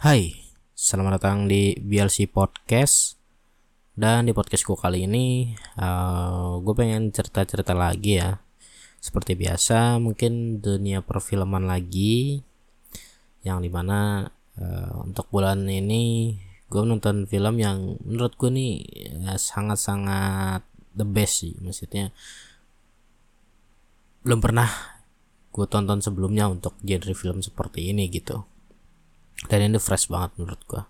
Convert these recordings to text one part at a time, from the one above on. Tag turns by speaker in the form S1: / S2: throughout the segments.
S1: Hai, selamat datang di BLC Podcast. Dan di podcastku kali ini uh, Gue pengen cerita-cerita lagi ya. Seperti biasa mungkin dunia perfilman lagi Yang di mana uh, untuk bulan ini Gue nonton film yang menurut gue nih ya, sangat-sangat the best sih Maksudnya. Belum pernah gue tonton sebelumnya untuk genre film seperti ini gitu dan ini fresh banget menurut gue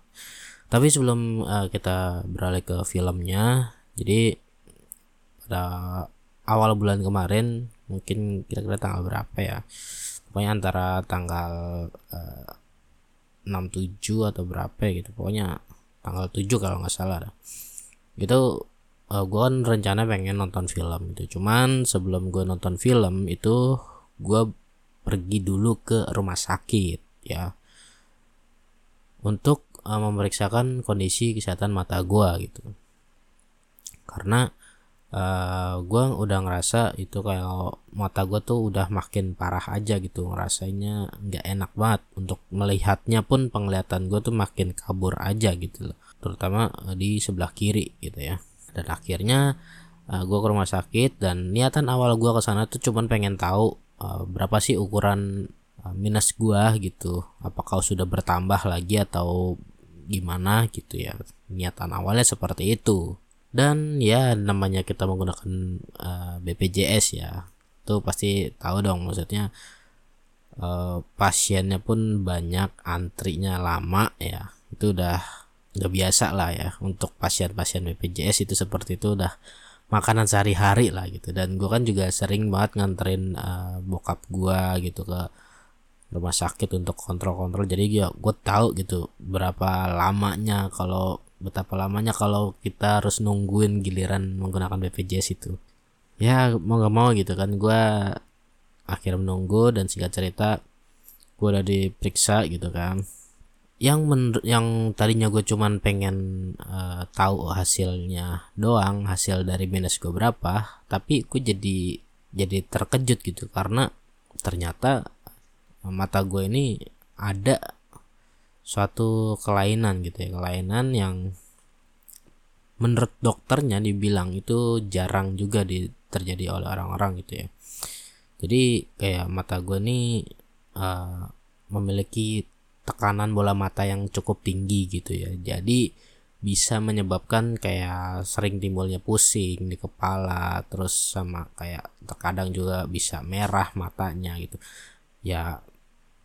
S1: tapi sebelum uh, kita beralih ke filmnya jadi pada awal bulan kemarin mungkin kira-kira tanggal berapa ya? Pokoknya antara tanggal uh, 67 atau berapa ya gitu. Pokoknya tanggal 7 kalau nggak salah itu uh, eh, gue kan rencana pengen nonton film itu cuman sebelum gue nonton film itu gue pergi dulu ke rumah sakit ya untuk uh, memeriksakan kondisi kesehatan mata gue gitu. Karena uh, eh, gue udah ngerasa itu kayak mata gue tuh udah makin parah aja gitu ngerasanya nggak enak banget. Untuk melihatnya pun penglihatan gue tuh makin kabur aja gitu loh. Terutama uh, di sebelah kiri gitu ya. Dan akhirnya uh, gue ke rumah sakit dan niatan awal gue ke sana tuh cuman pengen tahu uh, berapa sih ukuran minus gua gitu. Apakah sudah bertambah lagi atau gimana gitu ya? Niatan awalnya seperti itu. Dan ya namanya kita menggunakan uh, BPJS ya. Itu pasti tahu dong maksudnya uh, pasiennya pun banyak antrinya lama ya. Itu udah udah biasa lah ya. Untuk pasien-pasien BPJS itu seperti itu udah makanan sehari-hari lah gitu. Dan gue kan juga sering banget nganterin uh, bokap gue gitu ke rumah sakit untuk kontrol-kontrol. Jadi ya gue tahu gitu berapa lamanya kalau betapa lamanya kalau kita harus nungguin giliran menggunakan BPJS itu. Ya mau gak mau gitu kan gue akhirnya menunggu dan singkat cerita gue udah diperiksa gitu kan. Yang men yang tadinya gue cuman pengen uh, tahu hasilnya doang hasil dari minus gue berapa tapi gue jadi jadi terkejut gitu. Karena ternyata mata gue ini ada suatu kelainan gitu ya. Kelainan yang menurut dokternya dibilang itu jarang juga di, terjadi oleh orang-orang gitu ya. Jadi kayak mata gue ini uh, memiliki tekanan bola mata yang cukup tinggi gitu ya. Jadi bisa menyebabkan kayak sering timbulnya pusing di kepala terus sama kayak terkadang juga bisa merah matanya gitu. Ya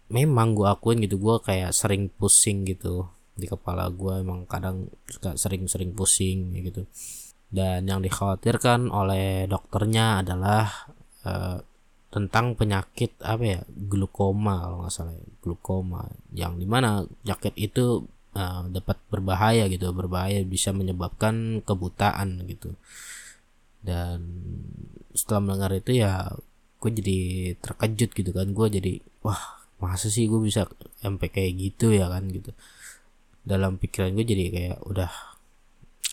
S1: memang gue akuin gitu gue kayak sering pusing gitu di kepala gue emang kadang sering-sering pusing gitu. Dan yang dikhawatirkan oleh dokternya adalah uh, tentang penyakit apa ya glukoma kalau nggak salah ya, glukoma yang di mana penyakit itu uh, dapat berbahaya gitu berbahaya bisa menyebabkan kebutaan gitu. Dan setelah mendengar itu ya gue jadi terkejut gitu kan gue jadi wah masa sih gue bisa sampai kayak gitu ya kan? Gitu. Dalam pikiran gue jadi kayak udah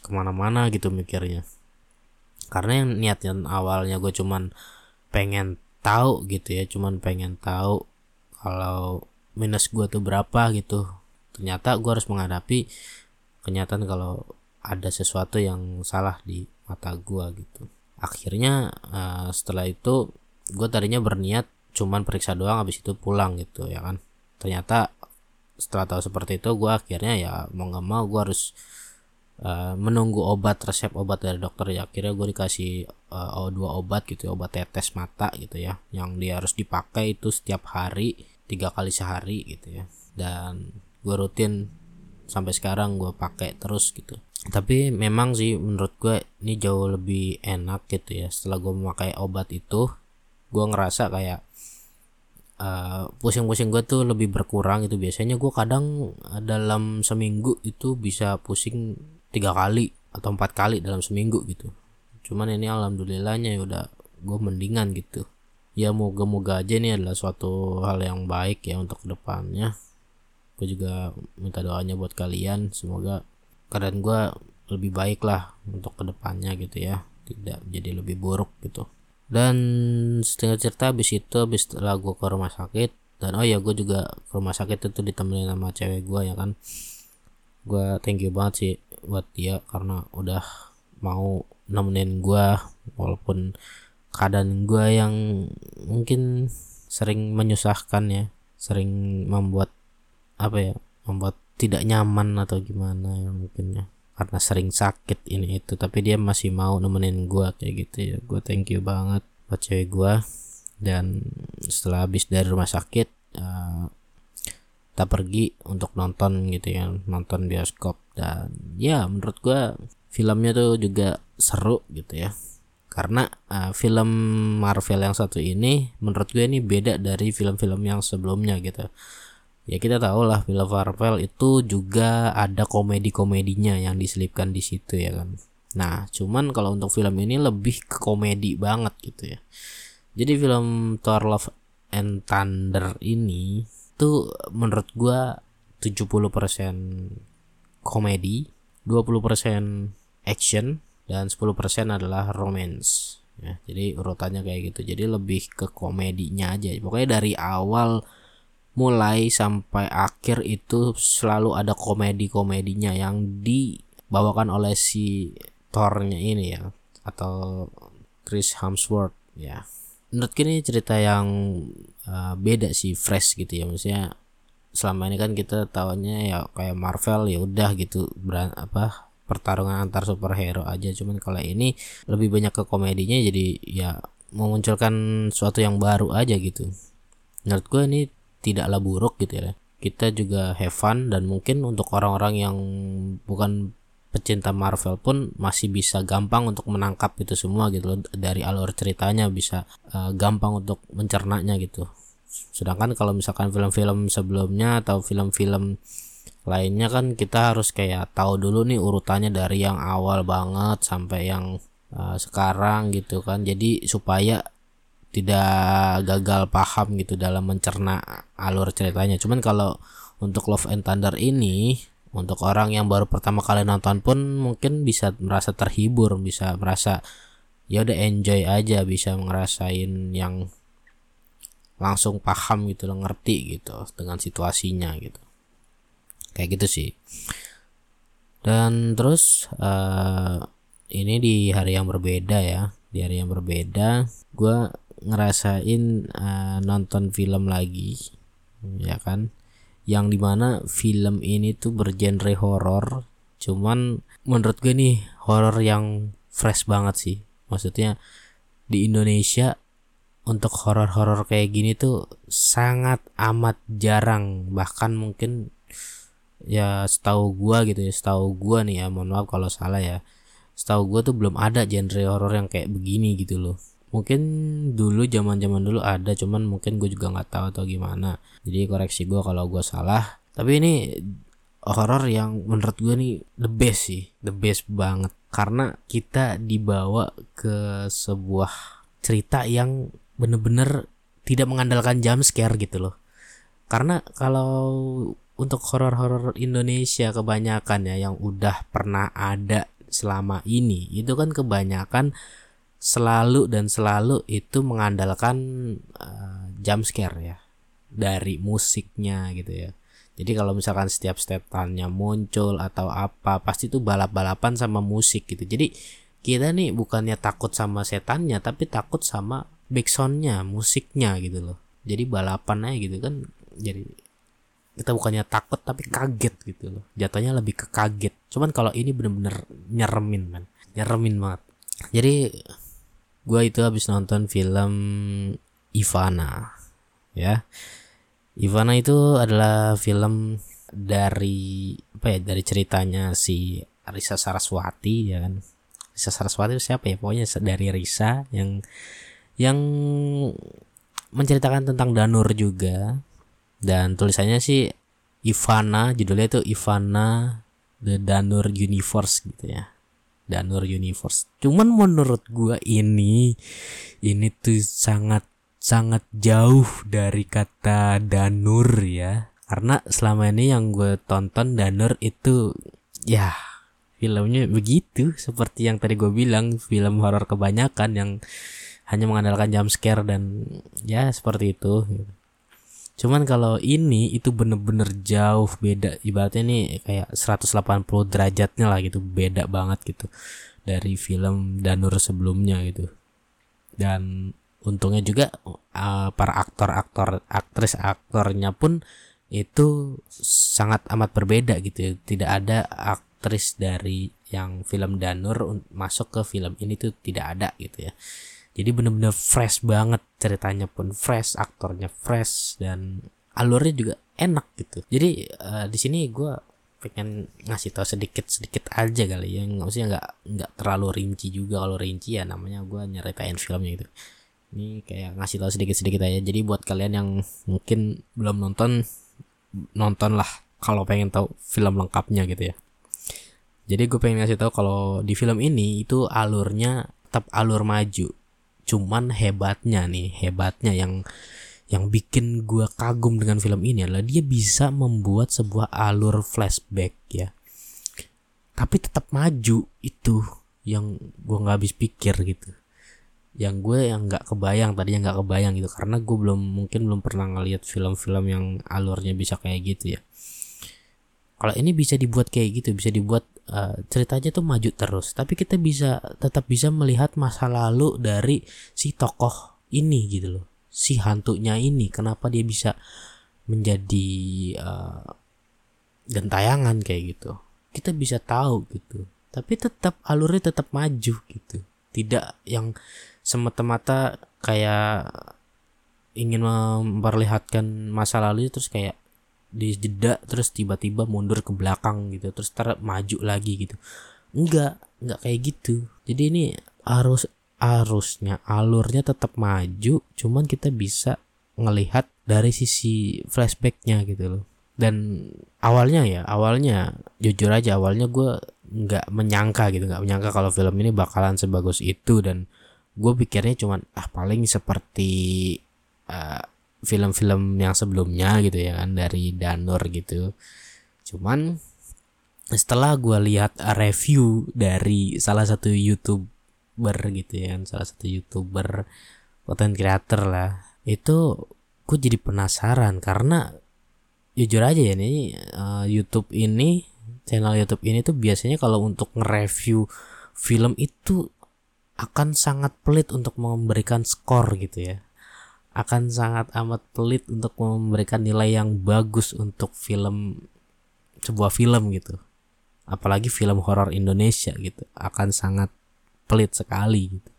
S1: ke mana-mana gitu mikirnya. Karena yang niatnya awalnya gue cuman pengen tahu gitu ya cuman pengen tahu kalau minus gue tuh berapa gitu. Ternyata gue harus menghadapi kenyataan kalau ada sesuatu yang salah di mata gue gitu. Akhirnya uh, setelah itu gue tadinya berniat cuman periksa doang habis itu pulang gitu ya kan. Ternyata setelah tahu seperti itu gue akhirnya ya mau nggak mau gue harus uh, menunggu obat resep obat dari dokter. Ya akhirnya gue dikasih uh, dua obat gitu ya, obat tetes mata gitu ya yang dia harus dipakai itu setiap hari tiga kali sehari gitu ya. Dan gue rutin sampai sekarang gue pakai terus gitu. Tapi memang sih menurut gue ini jauh lebih enak gitu ya setelah gue memakai obat itu gue ngerasa kayak uh, pusing-pusing gue tuh lebih berkurang itu biasanya gue kadang dalam seminggu itu bisa pusing tiga kali atau empat kali dalam seminggu gitu. Cuman ini alhamdulillahnya ya udah gue mendingan gitu. Ya moga-moga aja ini adalah suatu hal yang baik ya untuk ke depannya. Gue juga minta doanya buat kalian. Semoga keadaan gue lebih baik lah untuk ke depannya gitu ya. Tidak jadi lebih buruk gitu dan setengah cerita habis itu habis setelah gue ke rumah sakit dan oh ya gue juga ke rumah sakit itu ditemenin sama cewek gue ya kan? Gue thank you banget sih buat dia karena udah mau nemenin gue walaupun keadaan gue yang mungkin sering menyusahkan ya sering membuat apa ya membuat tidak nyaman atau gimana ya mungkin ya karena sering sakit ini itu. Tapi dia masih mau nemenin gue kayak gitu ya. Gue thank you banget buat cewek gue dan setelah habis dari rumah sakit uh, kita pergi untuk nonton gitu ya nonton bioskop. Dan ya menurut gue filmnya tuh juga seru gitu ya. Karena uh, film Marvel yang satu ini menurut gue ini beda dari film-film yang sebelumnya gitu ya kita tahu lah film Marvel itu juga ada komedi-komedinya yang diselipkan di situ ya kan? Nah cuman kalau untuk film ini lebih ke komedi banget gitu ya. Jadi film Thor Love and Thunder ini tuh menurut gua 70% komedi 20% action dan 10% adalah romance ya. Jadi urutannya kayak gitu. Jadi lebih ke komedinya aja. Pokoknya dari awal mulai sampai akhir itu selalu ada komedi-komedinya yang dibawakan oleh si Thornya ini ya atau Chris Hemsworth ya. Menurut ini cerita yang uh, beda sih fresh gitu ya. Maksudnya selama ini kan kita tahunya ya kayak Marvel ya udah gitu beran apa pertarungan antar superhero aja. Cuman kalau ini lebih banyak ke komedinya jadi ya memunculkan suatu yang baru aja gitu. Menurut gue ini tidaklah buruk gitu ya. Kita juga have fun dan mungkin untuk orang-orang yang bukan pecinta Marvel pun masih bisa gampang untuk menangkap itu semua gitu loh. Dari alur ceritanya bisa uh, gampang untuk mencernanya gitu. Sedangkan kalau misalkan film-film sebelumnya atau film-film lainnya kan kita harus kayak tahu dulu nih urutannya dari yang awal banget sampai yang uh, sekarang gitu kan. Jadi supaya tidak gagal paham gitu dalam mencerna alur ceritanya. Cuman kalau untuk Love and Thunder ini untuk orang yang baru pertama kali nonton pun mungkin bisa merasa terhibur, bisa merasa ya udah enjoy aja, bisa ngerasain yang langsung paham gitu loh, ngerti gitu dengan situasinya gitu. Kayak gitu sih. Dan terus uh, ini di hari yang berbeda ya, di hari yang berbeda, gue ngerasain uh, nonton film lagi ya kan? Yang di mana film ini tuh bergenre horor cuman menurut gue nih horor yang fresh banget sih. Maksudnya di Indonesia untuk horor-horor kayak gini tuh sangat amat jarang. Bahkan mungkin ya setahu gua gitu ya setahu gua nih ya mohon maaf kalau salah ya. Setahu gua tuh belum ada genre horor yang kayak begini gitu loh mungkin dulu zaman zaman dulu ada cuman mungkin gue juga nggak tahu atau gimana. Jadi koreksi gue kalau gue salah. Tapi ini horror yang menurut gue nih the best sih the best banget. Karena kita dibawa ke sebuah cerita yang bener-bener tidak mengandalkan jump scare gitu loh. Karena kalau untuk horor-horor Indonesia kebanyakan ya yang udah pernah ada selama ini itu kan kebanyakan selalu dan selalu itu mengandalkan uh, jump scare ya dari musiknya gitu ya. Jadi kalau misalkan setiap setannya muncul atau apa pasti itu balap-balapan sama musik gitu. Jadi kita nih bukannya takut sama setannya tapi takut sama backsoundnya musiknya gitu loh. Jadi balapan aja gitu kan jadi kita bukannya takut tapi kaget gitu loh. Jatuhnya lebih ke kaget. Cuman kalau ini bener-bener nyeremin man, nyeremin banget. Jadi gue itu habis nonton film Ivana ya. Ivana itu adalah film dari apa ya dari ceritanya si Risa Saraswati ya kan. Risa Saraswati siapa ya? Pokoknya dari Risa yang yang menceritakan tentang Danur juga. Dan tulisannya sih Ivana judulnya itu Ivana The Danur Universe gitu ya Danur Universe. Cuman menurut gua ini ini tuh sangat sangat jauh dari kata Danur ya. Karena selama ini yang gue tonton Danur itu ya filmnya begitu seperti yang tadi gue bilang film horor kebanyakan yang hanya mengandalkan jump scare dan ya seperti itu cuman kalau ini itu bener-bener jauh beda. Ibaratnya nih kayak 180 derajatnya lah gitu. Beda banget gitu dari film Danur sebelumnya gitu. Dan untungnya juga uh, para aktor-aktor aktris aktornya pun itu sangat amat berbeda gitu tidak ada aktris dari yang film Danur masuk ke film ini tuh tidak ada gitu ya jadi bener-bener fresh banget ceritanya pun fresh aktornya fresh dan alurnya juga enak gitu. Jadi uh, di sini gue pengen ngasih tahu sedikit sedikit aja kali ya. Maksudnya nggak nggak terlalu rinci juga. Kalau rinci ya namanya gue nyeritain filmnya gitu. Ini kayak ngasih tahu sedikit sedikit aja. Jadi buat kalian yang mungkin belum nonton nonton lah kalau pengen tahu film lengkapnya gitu ya. Jadi gue pengen ngasih tahu kalau di film ini itu alurnya tetap alur maju cuman hebatnya nih hebatnya yang yang bikin gue kagum dengan film ini adalah dia bisa membuat sebuah alur flashback ya. Tapi tetap maju itu yang gue nggak habis pikir gitu. Yang gue yang nggak kebayang tadi yang nggak kebayang gitu. Karena gue belum mungkin belum pernah ngeliat film-film yang alurnya bisa kayak gitu ya kalau ini bisa dibuat kayak gitu bisa dibuat uh, ceritanya tuh maju terus. Tapi kita bisa tetap bisa melihat masa lalu dari si tokoh ini gitu loh. Si hantunya ini kenapa dia bisa menjadi uh, gentayangan kayak gitu. Kita bisa tahu gitu. Tapi tetap alurnya tetap maju gitu. Tidak yang semata-mata kayak ingin memperlihatkan masa lalu terus kayak di jeda terus tiba-tiba mundur ke belakang gitu terus ter maju lagi gitu. Enggak enggak kayak gitu. Jadi ini harus arusnya alurnya tetap maju cuman kita bisa ngelihat dari sisi flashbacknya gitu loh. Dan awalnya ya awalnya jujur aja awalnya gue nggak menyangka gitu nggak menyangka kalau film ini bakalan sebagus itu dan gue pikirnya cuman ah paling seperti eh, film-film yang sebelumnya gitu ya kan dari Danur gitu. Cuman setelah gue lihat review dari salah satu YouTube youtuber gitu ya salah satu youtuber content creator lah itu gue jadi penasaran karena jujur aja ya nih uh, YouTube ini channel YouTube ini tuh biasanya kalau untuk nge-review film itu akan sangat pelit untuk memberikan skor gitu ya akan sangat amat pelit untuk memberikan nilai yang bagus untuk film sebuah film gitu apalagi film horor Indonesia gitu akan sangat pelit sekali gitu.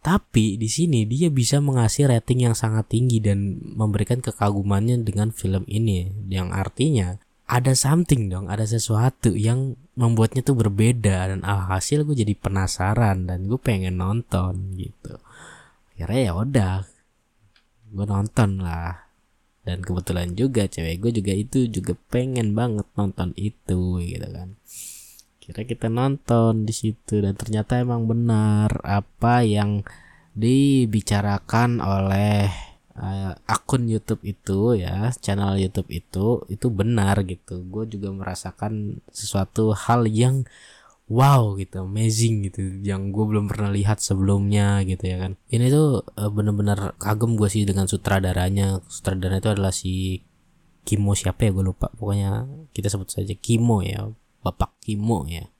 S1: Tapi di sini dia bisa mengasih rating yang sangat tinggi dan memberikan kekagumannya dengan film ini yang artinya ada something dong, ada sesuatu yang membuatnya tuh berbeda dan alhasil gue jadi penasaran dan gue pengen nonton gitu. Akhirnya ya udah, gue nonton lah dan kebetulan juga cewek gue juga itu juga pengen banget nonton itu gitu kan Kira kita nonton di situ dan ternyata emang benar apa yang dibicarakan oleh uh, akun YouTube itu ya, channel YouTube itu itu benar gitu. Gue juga merasakan sesuatu hal yang wow gitu, amazing gitu, yang gue belum pernah lihat sebelumnya gitu ya kan. Ini tuh uh, bener-bener kagum gue sih dengan sutradaranya. Sutradara itu adalah si Kimo siapa ya gue lupa. Pokoknya kita sebut saja Kimo ya Bapak Kimo ya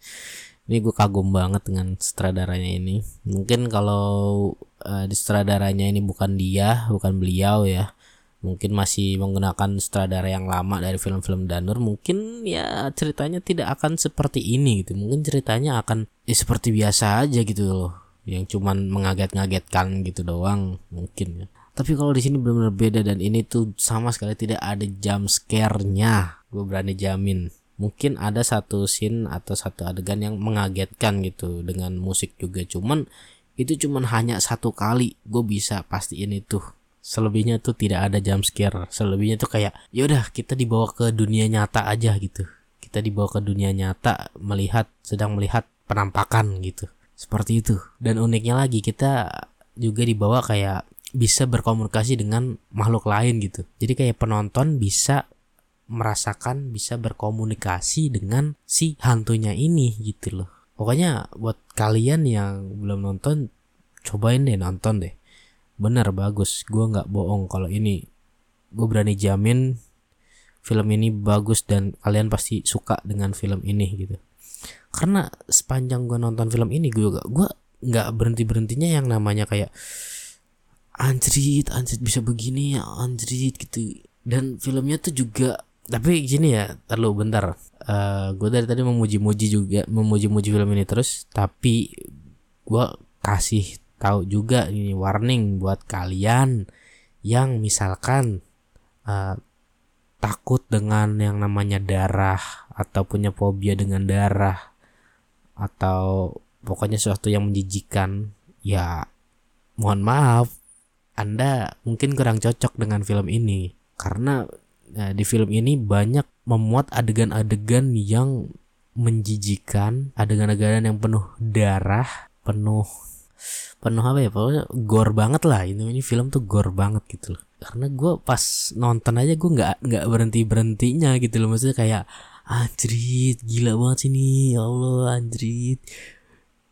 S1: ini gue kagum banget dengan sutradaranya ini mungkin kalau uh, di sutradaranya ini bukan dia bukan beliau ya mungkin masih menggunakan sutradara yang lama dari film-film Danur mungkin ya ceritanya tidak akan seperti ini gitu. Mungkin ceritanya akan ya seperti biasa aja gitu loh. Yang cuman mengaget-ngagetkan gitu doang mungkin ya. Tapi kalau di sini benar-benar beda dan ini tuh sama sekali tidak ada jump scare-nya. Gue berani jamin. Mungkin ada satu scene atau satu adegan yang mengagetkan gitu dengan musik juga. Cuman itu cuman hanya satu kali. Gue bisa pastiin itu selebihnya tuh tidak ada jump scare. Selebihnya tuh kayak yaudah kita dibawa ke dunia nyata aja gitu. Kita dibawa ke dunia nyata melihat sedang melihat penampakan gitu. Seperti itu. Dan uniknya lagi kita juga dibawa kayak bisa berkomunikasi dengan makhluk lain gitu. Jadi kayak penonton bisa merasakan bisa berkomunikasi dengan si hantunya ini gitu loh. Pokoknya buat kalian yang belum nonton cobain deh nonton deh. Bener bagus, gue nggak bohong kalau ini. Gue berani jamin film ini bagus dan kalian pasti suka dengan film ini gitu. Karena sepanjang gue nonton film ini gue juga gue nggak berhenti berhentinya yang namanya kayak anjrit anjrit bisa begini ya anjrit gitu. Dan filmnya tuh juga tapi gini ya terlalu bentar. Uh, eh, gue dari tadi memuji-muji juga memuji-muji film ini terus tapi gue kasih tahu juga ini warning buat kalian yang misalkan uh, takut dengan yang namanya darah atau punya fobia dengan darah atau pokoknya sesuatu yang menjijikan ya mohon maaf anda mungkin kurang cocok dengan film ini. Karena ya, di film ini banyak memuat adegan-adegan yang menjijikan, adegan-adegan yang penuh darah, penuh penuh apa ya pokoknya gore banget lah ini ini film tuh gore banget gitu loh. Karena gue pas nonton aja gue nggak nggak berhenti berhentinya gitu loh maksudnya kayak anjrit gila banget sih nih ya Allah anjrit.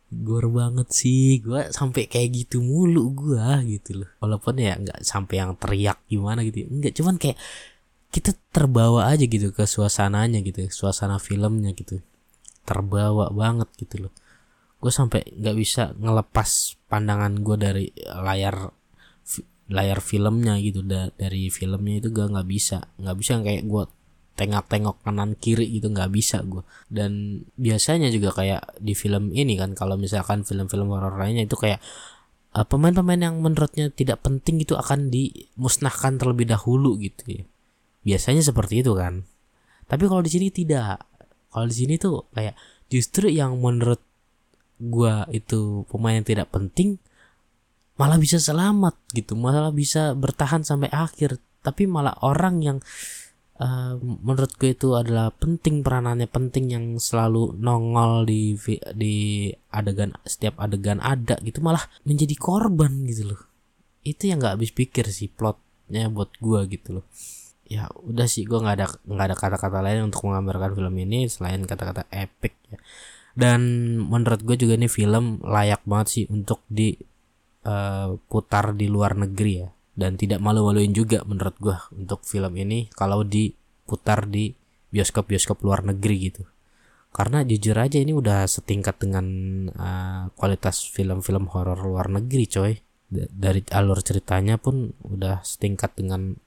S1: Gor banget sih gue sampai kayak gitu mulu gue gitu loh. Walaupun ya nggak sampai yang teriak gimana gitu nggak cuman kayak kita terbawa aja gitu ke suasananya gitu suasana filmnya gitu. Terbawa banget gitu loh gue sampai nggak bisa ngelepas pandangan gue dari layar layar filmnya gitu. Da dari filmnya itu gue nggak bisa. Nggak bisa kayak gue tengok-tengok kanan kiri gitu nggak bisa gue dan biasanya juga kayak di film ini kan kalau misalkan film-film horor lainnya itu kayak uh, pemain-pemain yang menurutnya tidak penting itu akan dimusnahkan terlebih dahulu gitu ya. Biasanya seperti itu kan. Tapi kalau di sini tidak. Kalau di sini tuh kayak justru yang menurut gue itu pemain yang tidak penting malah bisa selamat gitu malah bisa bertahan sampai akhir. Tapi malah orang yang uh, menurut gue itu adalah penting peranannya penting yang selalu nongol di di adegan setiap adegan ada gitu malah menjadi korban gitu loh. Itu yang nggak habis pikir sih plotnya buat gue gitu loh. Ya udah sih gue nggak ada nggak ada kata-kata lain untuk menggambarkan film ini selain kata-kata epic ya dan menurut gue juga ini film layak banget sih untuk diputar uh, di luar negeri ya. Dan tidak malu-maluin juga menurut gue untuk film ini kalau diputar di bioskop-bioskop luar negeri gitu. Karena jujur aja ini udah setingkat dengan uh, kualitas film-film horor luar negeri coy. Dari alur ceritanya pun udah setingkat dengan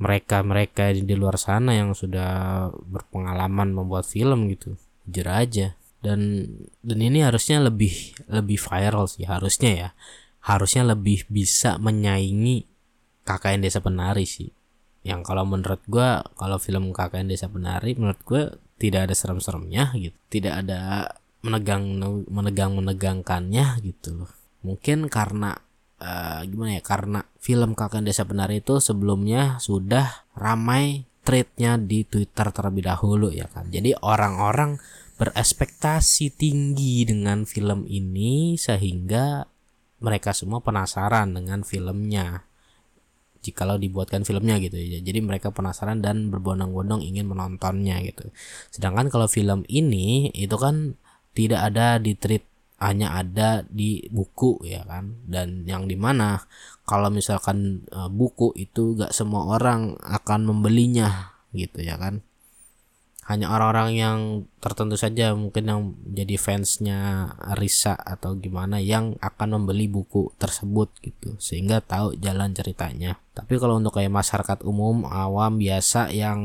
S1: mereka-mereka di luar sana yang sudah berpengalaman membuat film gitu. Jujur aja dan dan ini harusnya lebih lebih viral sih harusnya ya. Harusnya lebih bisa menyaingi KKN Desa Penari sih. Yang kalau menurut gue kalau film KKN Desa Penari menurut gue tidak ada serem-seremnya gitu. Tidak ada menegang menegang menegangkannya gitu mungkin karena uh, gimana ya karena film KKN Desa Penari itu sebelumnya sudah ramai threadnya di Twitter terlebih dahulu ya kan. Jadi orang-orang berespektasi tinggi dengan film ini sehingga mereka semua penasaran dengan filmnya jikalau dibuatkan filmnya gitu ya. Jadi mereka penasaran dan berbondong-bondong ingin menontonnya gitu. Sedangkan kalau film ini itu kan tidak ada di treat hanya ada di buku ya kan dan yang di mana kalau misalkan e, buku itu gak semua orang akan membelinya gitu ya kan hanya orang-orang yang tertentu saja mungkin yang jadi fansnya Risa atau gimana yang akan membeli buku tersebut gitu. Sehingga tahu jalan ceritanya. Tapi kalau untuk kayak masyarakat umum awam biasa yang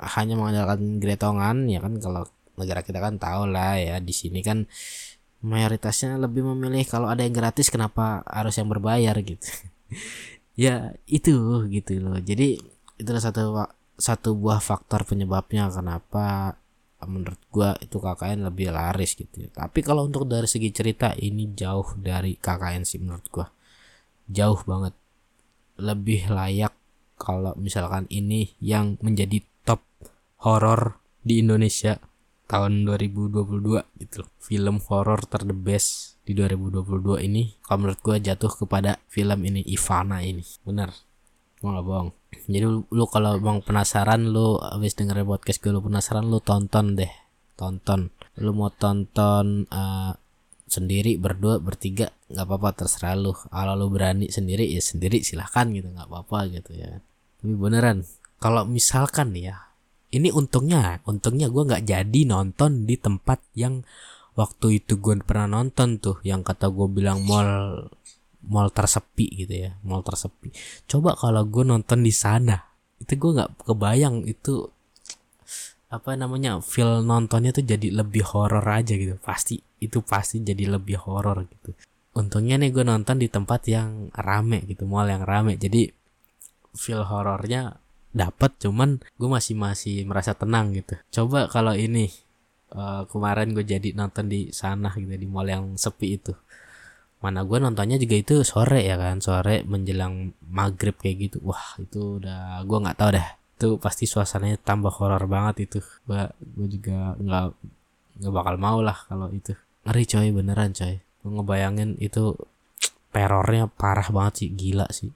S1: hanya mengandalkan gretongan ya kan kalau negara kita kan tahu lah ya di sini kan mayoritasnya lebih memilih kalau ada yang gratis kenapa harus yang berbayar gitu. Ya itu gitu loh. Jadi itu satu satu buah faktor penyebabnya kenapa menurut gua itu KKN lebih laris gitu ya. Tapi kalau untuk dari segi cerita ini jauh dari KKN sih menurut gua. Jauh banget. Lebih layak kalau misalkan ini yang menjadi top horor di Indonesia tahun 2022 gitu loh. Film horor ter the best di 2022 ini kalau menurut gua jatuh kepada film ini Ivana ini. Benar. Gua gak bohong jadi lu, lu kalau bang penasaran lu habis dengerin podcast gue lu penasaran lu tonton deh. Tonton. Lu mau tonton uh, sendiri berdua bertiga nggak apa-apa terserah lu. Kalau lu berani sendiri ya sendiri silahkan gitu nggak apa-apa gitu ya. Tapi beneran kalau misalkan ya ini untungnya untungnya gue nggak jadi nonton di tempat yang waktu itu gue pernah nonton tuh yang kata gue bilang mall mall tersepi gitu ya mall tersepi. Coba kalau gue nonton di sana itu gue nggak kebayang itu apa namanya feel nontonnya tuh jadi lebih horor aja gitu. Pasti itu pasti jadi lebih horor gitu. Untungnya nih gue nonton di tempat yang rame gitu mall yang rame. Jadi feel horornya dapat cuman gue masih masih merasa tenang gitu. Coba kalau ini uh, kemarin gue jadi nonton di sana gitu di mall yang sepi itu mana gue nontonnya juga itu sore ya kan sore menjelang maghrib kayak gitu. Wah itu udah gue nggak tahu deh. Itu pasti suasananya tambah horor banget itu. Gue gue juga nggak nggak bakal mau lah kalau itu. Ngeri coy beneran coy. Gue ngebayangin itu terornya parah banget sih gila sih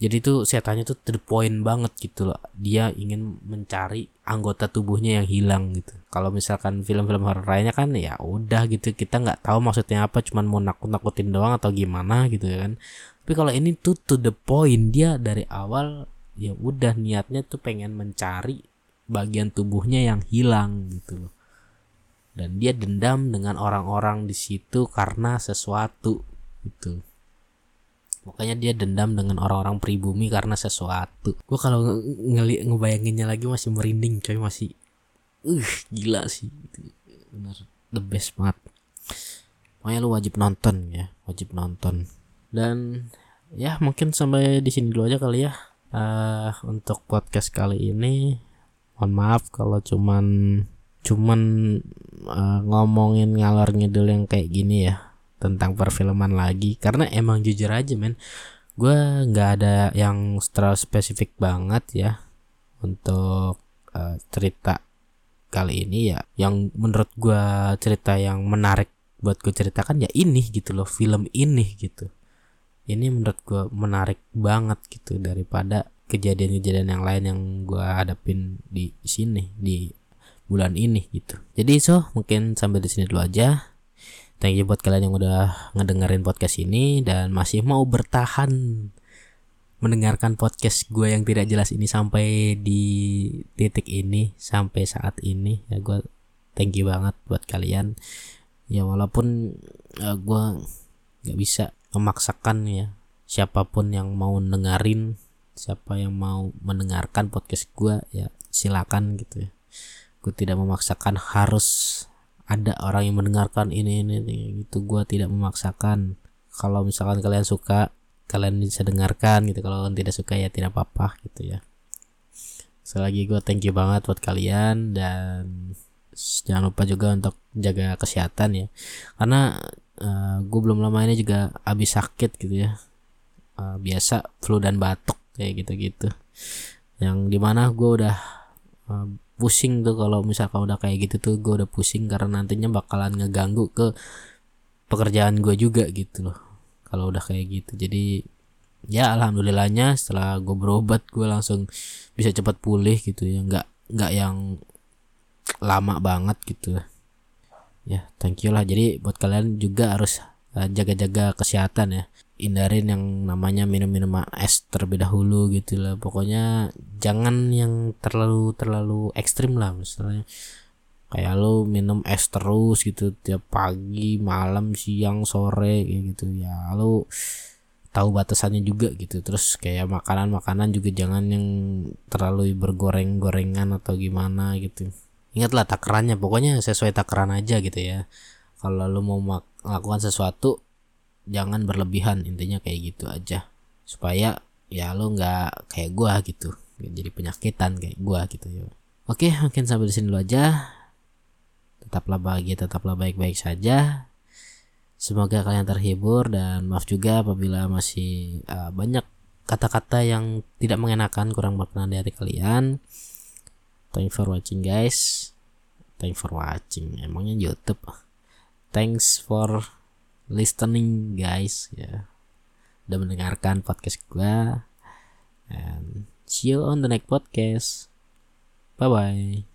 S1: jadi tuh setannya tuh to the point banget gitu loh. Dia ingin mencari anggota tubuhnya yang hilang gitu. Kalau misalkan film-film horor lainnya kan ya udah gitu. Kita nggak tahu maksudnya apa cuman mau nakut-nakutin doang atau gimana gitu ya kan. Tapi kalau ini tuh to the point dia dari awal ya udah niatnya tuh pengen mencari bagian tubuhnya yang hilang gitu loh. Dan dia dendam dengan orang-orang di situ karena sesuatu gitu Makanya dia dendam dengan orang-orang pribumi karena sesuatu. Gue kalau ngeli ngebayanginnya lagi masih merinding coy masih uh gila sih bener the best banget. Makanya lu wajib nonton ya, wajib nonton. Dan ya mungkin sampai di sini dulu aja kali ya. Uh, untuk podcast kali ini mohon maaf kalau cuman cuman uh, ngomongin ngalor ngidul yang kayak gini ya tentang perfilman lagi. Karena emang jujur aja men gue nggak ada yang terlalu spesifik banget ya untuk uh, cerita kali ini ya. Yang menurut gue cerita yang menarik buat gue ceritakan ya ini gitu loh film ini gitu. Ini menurut gue menarik banget gitu daripada kejadian-kejadian yang lain yang gue hadapin di sini di bulan ini gitu. Jadi so mungkin sampai di sini dulu aja Thank you buat kalian yang udah ngedengerin podcast ini dan masih mau bertahan mendengarkan podcast gue yang tidak jelas ini sampai di titik ini sampai saat ini. Ya gue thank you banget buat kalian. Ya walaupun uh, gue nggak bisa memaksakan ya siapa pun yang mau dengerin siapa yang mau mendengarkan podcast gue ya silakan gitu ya. Gue tidak memaksakan harus ada orang yang mendengarkan ini ini, ini gitu. Gue tidak memaksakan. Kalau misalkan kalian suka kalian bisa dengarkan gitu. Kalau kalian tidak suka ya tidak apa-apa gitu ya. Selagi gue thank you banget buat kalian dan jangan lupa juga untuk jaga kesehatan ya. Karena uh, eh, gue belum lama ini juga habis sakit gitu ya. Uh, biasa flu dan batuk kayak gitu-gitu. Yang di mana gue udah uh, pusing tuh kalau misalkan udah kayak gitu tuh gue udah pusing karena nantinya bakalan ngeganggu ke pekerjaan gue juga gitu loh. Kalau udah kayak gitu. Jadi ya alhamdulillahnya setelah gue berobat gue langsung bisa cepat pulih gitu ya. Nggak nggak yang lama banget gitu ya thank you lah. Jadi buat kalian juga harus eh, jaga-jaga kesehatan ya hindarin yang namanya minum-minum es terlebih dahulu gitu lah. Pokoknya jangan yang terlalu terlalu ekstrim lah misalnya. Kayak lo minum es terus gitu tiap pagi malam siang sore gitu. Ya lo tahu batasannya juga gitu. Terus kayak makanan-makanan juga jangan yang terlalu bergoreng-gorengan atau gimana gitu. Ingatlah takarannya. Pokoknya sesuai takaran aja gitu ya. Kalau lo mau melakukan sesuatu jangan berlebihan intinya kayak gitu aja. Supaya ya lo nggak kayak gua gitu. Jadi penyakitan kayak gua gitu ya. Oke mungkin sampai di sini dulu aja. Tetaplah bahagia tetaplah baik-baik saja. Semoga kalian terhibur dan maaf juga apabila masih uh, banyak kata-kata yang tidak mengenakan kurang berkenan di hati kalian. Thank you for watching guys. Thank you for watching. Emangnya YouTube? Thanks for listening guys ya. Udah mendengarkan podcast gue and see you on the next podcast. Bye bye